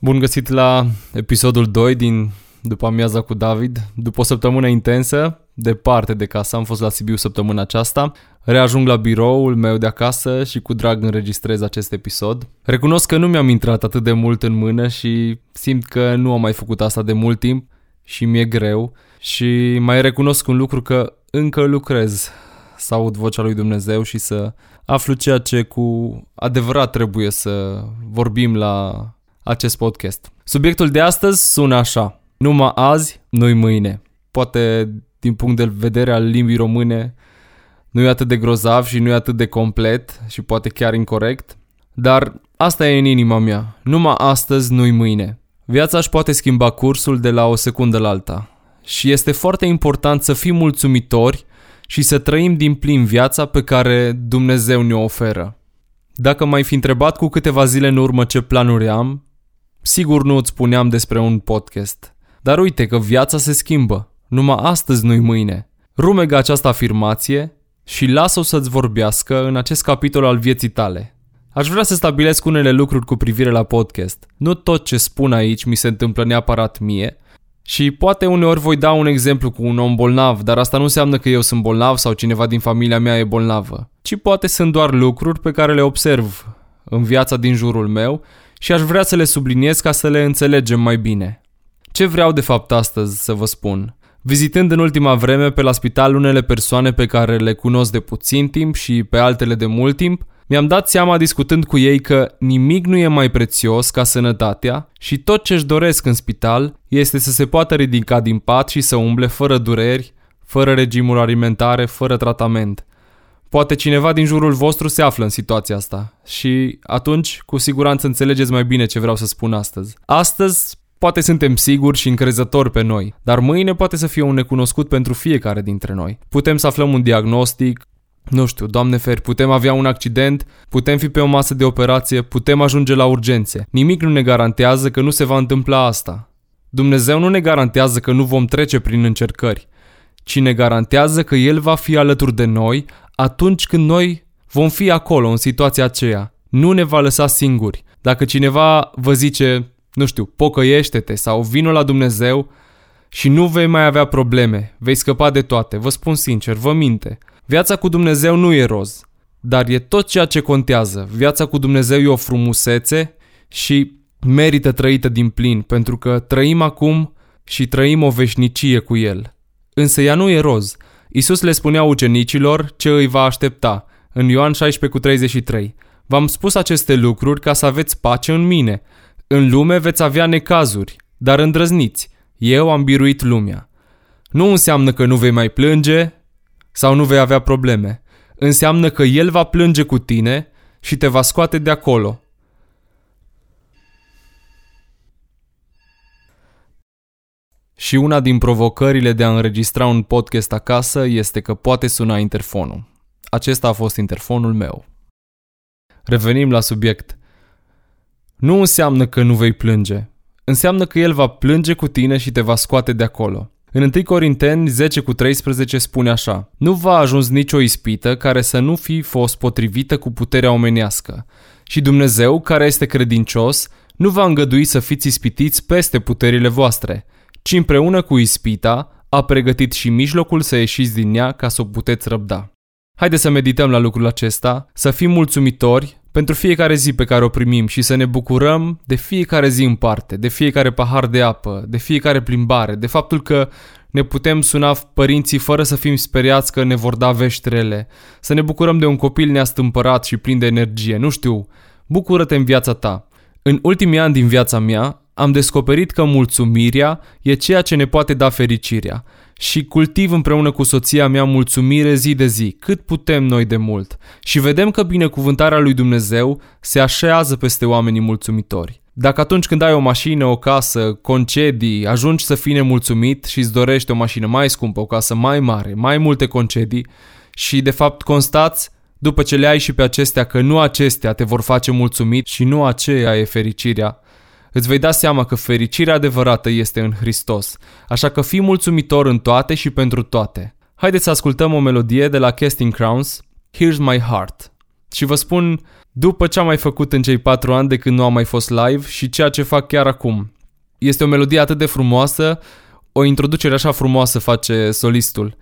Bun găsit la episodul 2 din După amiaza cu David. După o săptămână intensă, departe de casă, am fost la Sibiu săptămâna aceasta. Reajung la biroul meu de acasă și cu drag înregistrez acest episod. Recunosc că nu mi-am intrat atât de mult în mână și simt că nu am mai făcut asta de mult timp și mi-e greu. Și mai recunosc un lucru că încă lucrez să aud vocea lui Dumnezeu și să aflu ceea ce cu adevărat trebuie să vorbim la acest podcast. Subiectul de astăzi sună așa. Numai azi, nu mâine. Poate din punct de vedere al limbii române nu e atât de grozav și nu e atât de complet și poate chiar incorrect, dar asta e în inima mea. Numai astăzi, nu mâine. Viața își poate schimba cursul de la o secundă la alta. Și este foarte important să fim mulțumitori și să trăim din plin viața pe care Dumnezeu ne oferă. Dacă m-ai fi întrebat cu câteva zile în urmă ce planuri am, sigur nu îți spuneam despre un podcast. Dar uite că viața se schimbă. Numai astăzi, nu-i mâine. Rumegă această afirmație și lasă-o să-ți vorbească în acest capitol al vieții tale. Aș vrea să stabilesc unele lucruri cu privire la podcast. Nu tot ce spun aici mi se întâmplă neapărat mie, și poate uneori voi da un exemplu cu un om bolnav, dar asta nu înseamnă că eu sunt bolnav sau cineva din familia mea e bolnavă, ci poate sunt doar lucruri pe care le observ în viața din jurul meu și aș vrea să le subliniez ca să le înțelegem mai bine. Ce vreau de fapt astăzi să vă spun? Vizitând în ultima vreme pe la spital unele persoane pe care le cunosc de puțin timp și pe altele de mult timp, mi-am dat seama discutând cu ei că nimic nu e mai prețios ca sănătatea și tot ce-și doresc în spital este să se poată ridica din pat și să umble fără dureri, fără regimuri alimentare, fără tratament. Poate cineva din jurul vostru se află în situația asta și atunci cu siguranță înțelegeți mai bine ce vreau să spun astăzi. Astăzi Poate suntem siguri și încrezători pe noi, dar mâine poate să fie un necunoscut pentru fiecare dintre noi. Putem să aflăm un diagnostic, nu știu, Doamne feri, putem avea un accident, putem fi pe o masă de operație, putem ajunge la urgențe. Nimic nu ne garantează că nu se va întâmpla asta. Dumnezeu nu ne garantează că nu vom trece prin încercări, ci ne garantează că El va fi alături de noi atunci când noi vom fi acolo, în situația aceea. Nu ne va lăsa singuri. Dacă cineva vă zice, nu știu, pocăiește-te sau vină la Dumnezeu și nu vei mai avea probleme, vei scăpa de toate, vă spun sincer, vă minte. Viața cu Dumnezeu nu e roz, dar e tot ceea ce contează. Viața cu Dumnezeu e o frumusețe și merită trăită din plin, pentru că trăim acum și trăim o veșnicie cu El. Însă ea nu e roz. Isus le spunea ucenicilor ce îi va aștepta, în Ioan 16 cu 33. V-am spus aceste lucruri ca să aveți pace în mine. În lume veți avea necazuri, dar îndrăzniți. Eu am biruit lumea. Nu înseamnă că nu vei mai plânge, sau nu vei avea probleme. Înseamnă că El va plânge cu tine și te va scoate de acolo. Și una din provocările de a înregistra un podcast acasă este că poate suna interfonul. Acesta a fost interfonul meu. Revenim la subiect. Nu înseamnă că nu vei plânge. Înseamnă că el va plânge cu tine și te va scoate de acolo. În 1 Corinteni 10 cu 13 spune așa Nu va ajuns nicio ispită care să nu fi fost potrivită cu puterea omenească. Și Dumnezeu, care este credincios, nu va îngădui să fiți ispitiți peste puterile voastre, ci împreună cu ispita a pregătit și mijlocul să ieșiți din ea ca să o puteți răbda. Haideți să medităm la lucrul acesta, să fim mulțumitori pentru fiecare zi pe care o primim și să ne bucurăm de fiecare zi în parte, de fiecare pahar de apă, de fiecare plimbare, de faptul că ne putem suna părinții fără să fim speriați că ne vor da veștrele, să ne bucurăm de un copil neastâmpărat și plin de energie, nu știu, bucură-te în viața ta. În ultimii ani din viața mea, am descoperit că mulțumirea e ceea ce ne poate da fericirea și cultiv împreună cu soția mea mulțumire zi de zi, cât putem noi de mult. Și vedem că binecuvântarea lui Dumnezeu se așează peste oamenii mulțumitori. Dacă atunci când ai o mașină, o casă, concedii, ajungi să fii nemulțumit și îți dorești o mașină mai scumpă, o casă mai mare, mai multe concedii și de fapt constați după ce le ai și pe acestea că nu acestea te vor face mulțumit și nu aceea e fericirea, îți vei da seama că fericirea adevărată este în Hristos, așa că fii mulțumitor în toate și pentru toate. Haideți să ascultăm o melodie de la Casting Crowns, Here's My Heart. Și vă spun după ce am mai făcut în cei patru ani de când nu am mai fost live și ceea ce fac chiar acum. Este o melodie atât de frumoasă, o introducere așa frumoasă face solistul.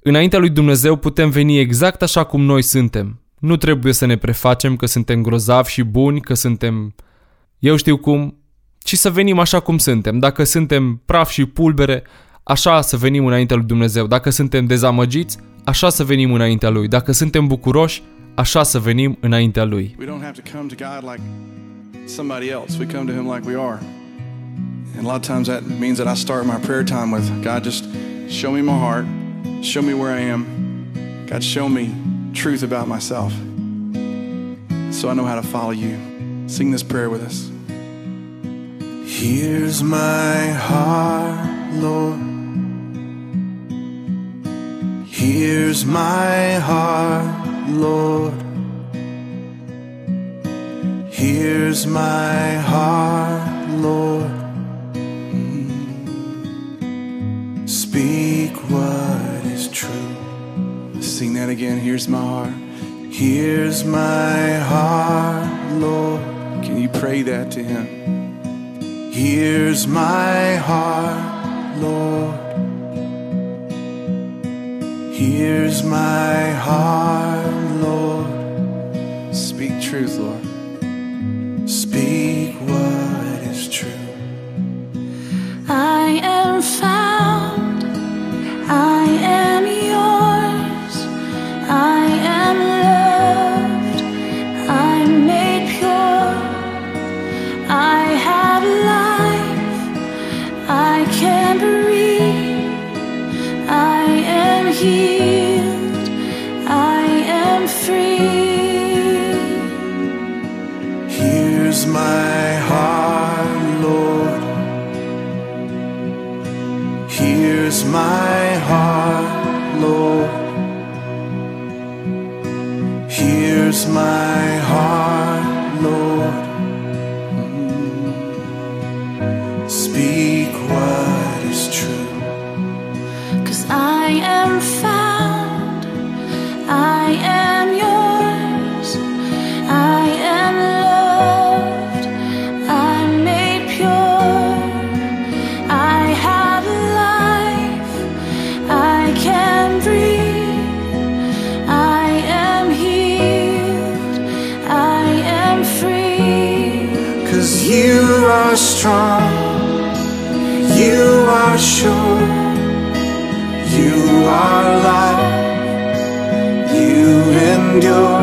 Înaintea lui Dumnezeu putem veni exact așa cum noi suntem. Nu trebuie să ne prefacem că suntem grozavi și buni, că suntem... Eu știu cum, ci să venim așa cum suntem. Dacă suntem praf și pulbere, așa să venim înaintea lui Dumnezeu. Dacă suntem dezamăgiți, așa să venim înaintea lui. Dacă suntem bucuroși, așa să venim înaintea lui. We don't have to come to God like somebody else. We come to Him like we are. And a lot of times that means that I start my prayer time with God, just show me my heart, show me where I am. God, show me truth about myself so I know how to follow you. Sing this prayer with us. Here's my heart, Lord. Here's my heart, Lord. Here's my heart, Lord. Speak what is true. Sing that again. Here's my heart. Here's my heart, Lord. Can you pray that to Him? Here's my heart, Lord. Here's my heart, Lord. Speak truth, Lord. My heart, endure.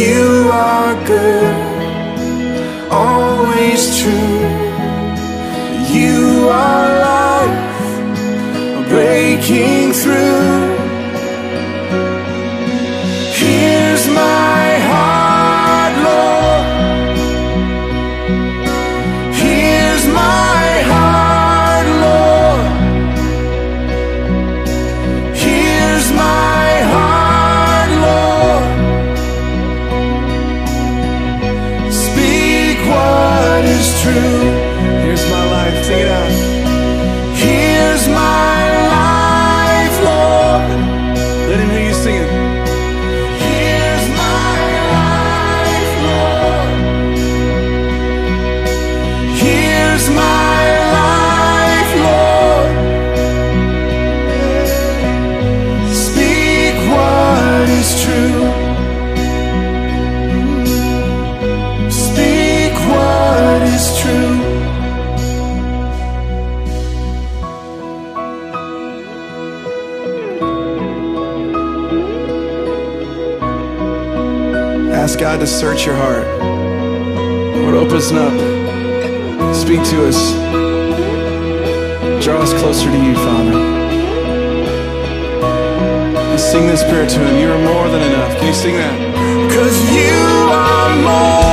You are good, always true. You are life, breaking true. Ask God to search your heart. Lord, open us up. Speak to us. Draw us closer to you, Father. And sing this prayer to Him. You are more than enough. Can you sing that? Cause you are more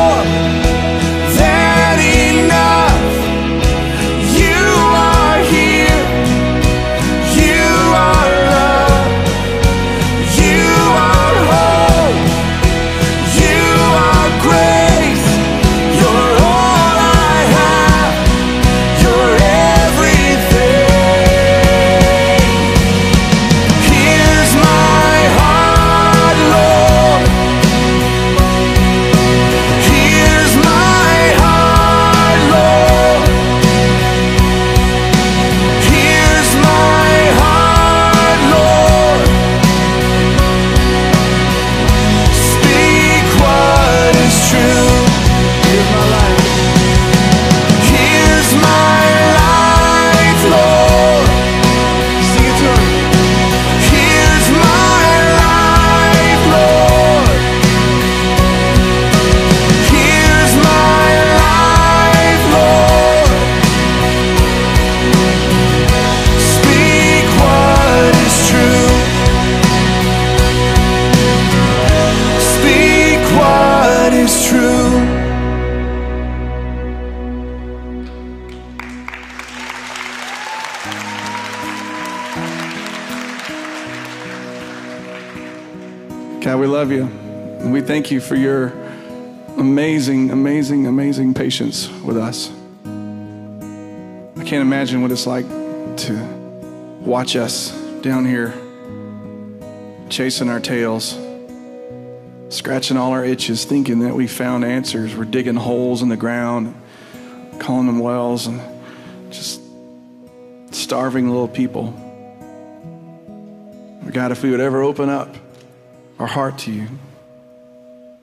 thank you for your amazing, amazing, amazing patience with us. I can't imagine what it's like to watch us down here chasing our tails, scratching all our itches, thinking that we found answers. We're digging holes in the ground, calling them wells, and just starving little people. God, if we would ever open up our heart to you,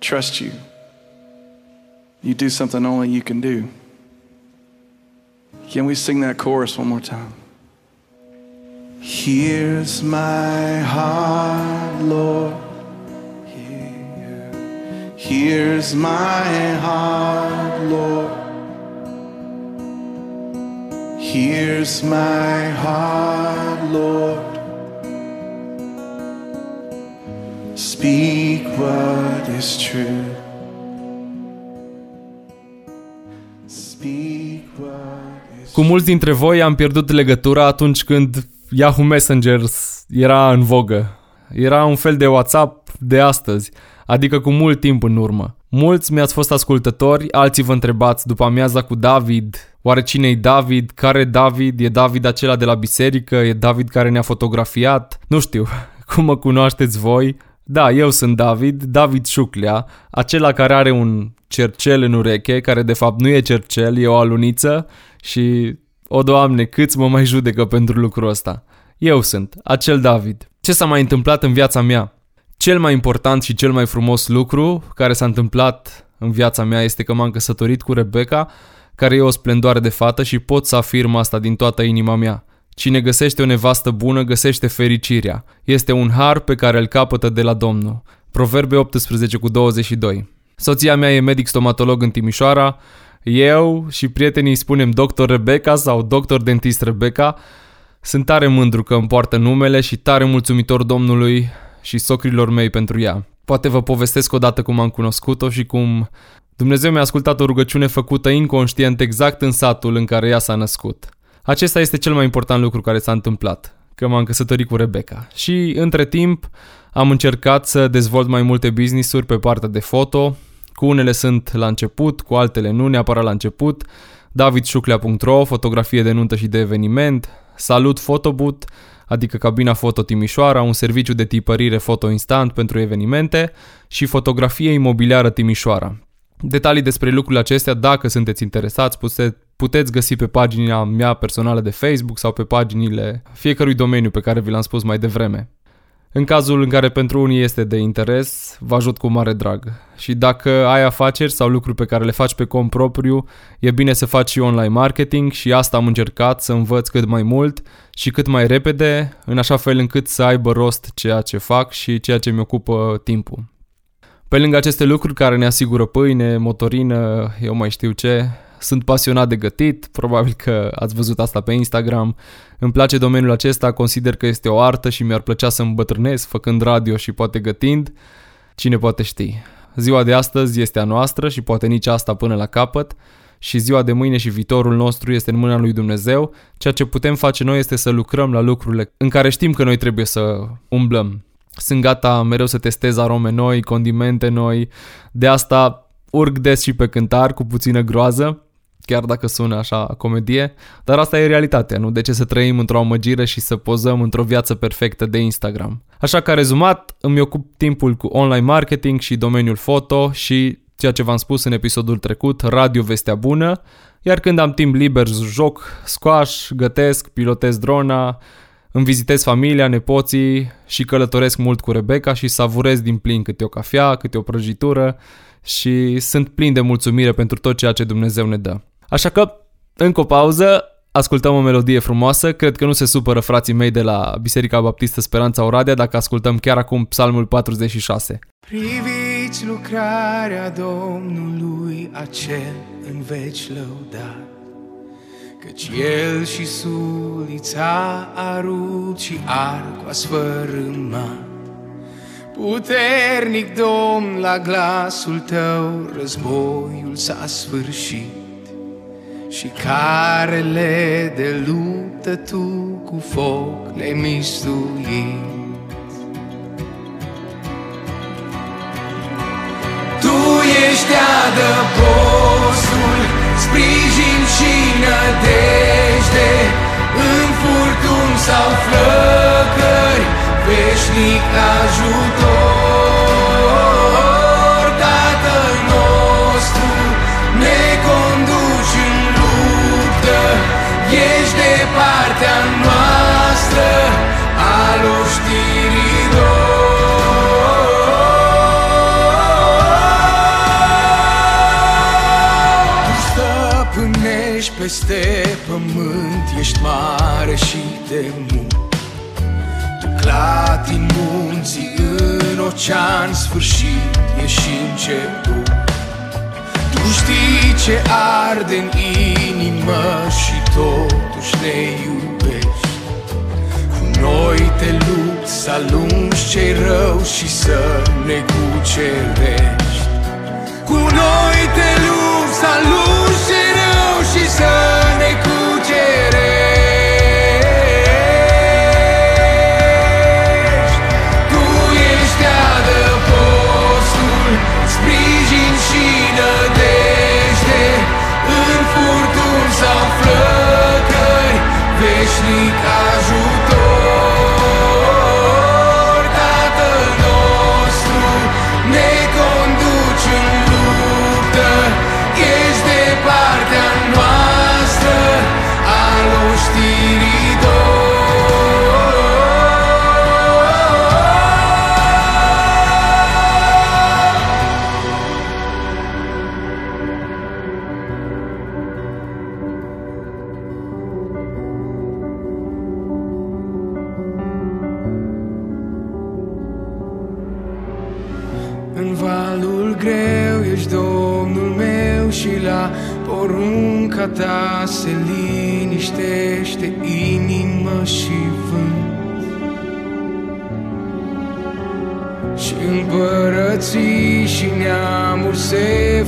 trust you, you do something only you can do. Can we sing that chorus one more time? Here's my heart, Lord. Here. Here's my heart, Lord. Here's my heart, Lord. Speak what is true. Speak what is Cu mulți dintre voi am pierdut legătura atunci când Yahoo Messenger era în vogă. Era un fel de WhatsApp de astăzi, adică cu mult timp în urmă. Mulți mi-ați fost ascultători, alții vă întrebați după amiaza cu David, oare cine e David, care David, e David acela de la biserică, e David care ne-a fotografiat, nu știu, cum mă cunoașteți voi, da, eu sunt David, David Șuclea, acela care are un cercel în ureche, care de fapt nu e cercel, e o aluniță și, o doamne, câți mă mai judecă pentru lucrul ăsta. Eu sunt, acel David. Ce s-a mai întâmplat în viața mea? Cel mai important și cel mai frumos lucru care s-a întâmplat în viața mea este că m-am căsătorit cu Rebecca, care e o splendoare de fată și pot să afirm asta din toată inima mea. Cine găsește o nevastă bună, găsește fericirea. Este un har pe care îl capătă de la Domnul. Proverbe 18 cu 22. Soția mea e medic stomatolog în Timișoara. Eu și prietenii îi spunem doctor Rebecca sau doctor dentist Rebecca. Sunt tare mândru că îmi poartă numele și tare mulțumitor Domnului și socrilor mei pentru ea. Poate vă povestesc odată cum am cunoscut-o și cum Dumnezeu mi-a ascultat o rugăciune făcută inconștient exact în satul în care ea s-a născut. Acesta este cel mai important lucru care s-a întâmplat, că m-am căsătorit cu Rebecca. Și între timp am încercat să dezvolt mai multe business-uri pe partea de foto, cu unele sunt la început, cu altele nu neapărat la început, davidșuclea.ro, fotografie de nuntă și de eveniment, Salut Photobooth, adică cabina foto Timișoara, un serviciu de tipărire foto instant pentru evenimente și fotografie imobiliară Timișoara. Detalii despre lucrurile acestea, dacă sunteți interesați, pute- puteți găsi pe pagina mea personală de Facebook sau pe paginile fiecărui domeniu pe care vi l-am spus mai devreme. În cazul în care pentru unii este de interes, vă ajut cu mare drag. Și dacă ai afaceri sau lucruri pe care le faci pe cont propriu, e bine să faci și online marketing și asta am încercat să învăț cât mai mult și cât mai repede, în așa fel încât să aibă rost ceea ce fac și ceea ce mi ocupă timpul. Pe lângă aceste lucruri care ne asigură pâine, motorină, eu mai știu ce, sunt pasionat de gătit, probabil că ați văzut asta pe Instagram. Îmi place domeniul acesta, consider că este o artă și mi-ar plăcea să îmbătrânesc făcând radio și poate gătind. Cine poate ști. Ziua de astăzi este a noastră și poate nici asta până la capăt și ziua de mâine și viitorul nostru este în mâna lui Dumnezeu. Ceea ce putem face noi este să lucrăm la lucrurile în care știm că noi trebuie să umblăm. Sunt gata mereu să testez arome noi, condimente noi. De asta urc des și pe cântar cu puțină groază, chiar dacă sună așa comedie, dar asta e realitatea, nu? De ce să trăim într-o amăgire și să pozăm într-o viață perfectă de Instagram? Așa că, rezumat, îmi ocup timpul cu online marketing și domeniul foto și ceea ce v-am spus în episodul trecut, radio vestea bună, iar când am timp liber joc squash, gătesc, pilotez drona, îmi vizitez familia, nepoții și călătoresc mult cu Rebecca și savurez din plin câte o cafea, câte o prăjitură și sunt plin de mulțumire pentru tot ceea ce Dumnezeu ne dă. Așa că, încă o pauză, ascultăm o melodie frumoasă, cred că nu se supără frații mei de la Biserica Baptistă Speranța Oradea dacă ascultăm chiar acum Psalmul 46. Priviți lucrarea Domnului acel în veci lăudat, Căci el și sulița a rupt și arcul a sfărâmat. Puternic domn la glasul tău, războiul s-a sfârșit și carele de luptă tu cu foc le mistuit Tu ești adăpostul, sprijin și nădejde În furtun sau flăcări, veșnic ajutor. Partea noastră Al oștirii Tu stăpânești peste pământ Ești mare și de mult. Tu clatin munții în ocean Sfârșit e și început. Tu știi ce arde în inimă Și totuși ne iubești. Cu noi te lupți să alungi ce rău Și să ne cucerești. Cu noi te lupți, să alungi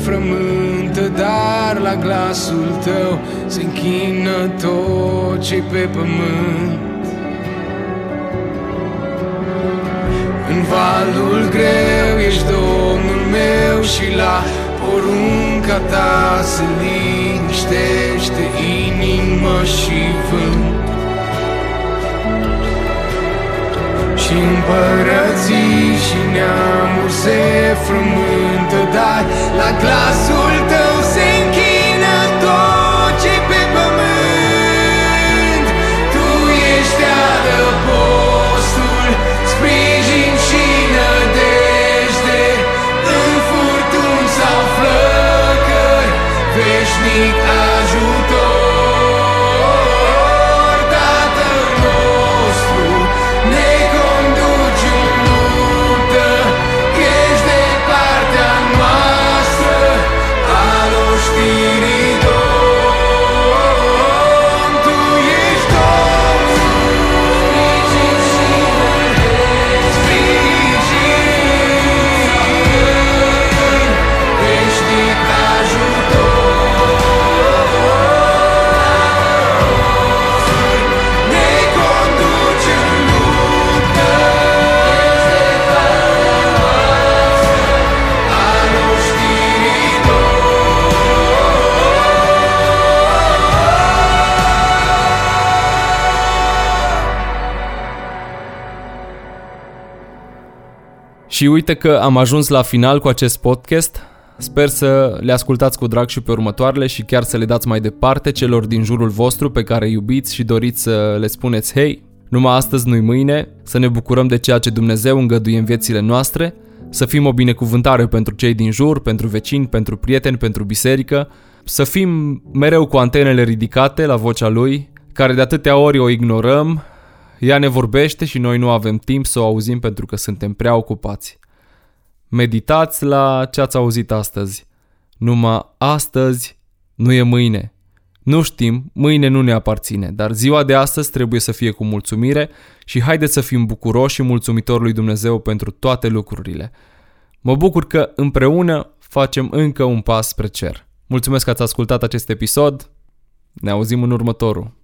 frământă, dar la glasul tău se închină tot ce pe pământ. În valul greu ești Domnul meu și la porunca ta se liniștește inimă și vânt. Și împărății și neamuri se frământă, dar la glasul tău Și uite că am ajuns la final cu acest podcast. Sper să le ascultați cu drag și pe următoarele și chiar să le dați mai departe celor din jurul vostru pe care iubiți și doriți să le spuneți Hei, numai astăzi, nu-i mâine, să ne bucurăm de ceea ce Dumnezeu îngăduie în viețile noastre, să fim o binecuvântare pentru cei din jur, pentru vecini, pentru prieteni, pentru biserică, să fim mereu cu antenele ridicate la vocea Lui, care de atâtea ori o ignorăm, ea ne vorbește și noi nu avem timp să o auzim pentru că suntem prea ocupați. Meditați la ce ați auzit astăzi. Numai astăzi nu e mâine. Nu știm, mâine nu ne aparține, dar ziua de astăzi trebuie să fie cu mulțumire și haideți să fim bucuroși și mulțumitori lui Dumnezeu pentru toate lucrurile. Mă bucur că împreună facem încă un pas spre cer. Mulțumesc că ați ascultat acest episod. Ne auzim în următorul.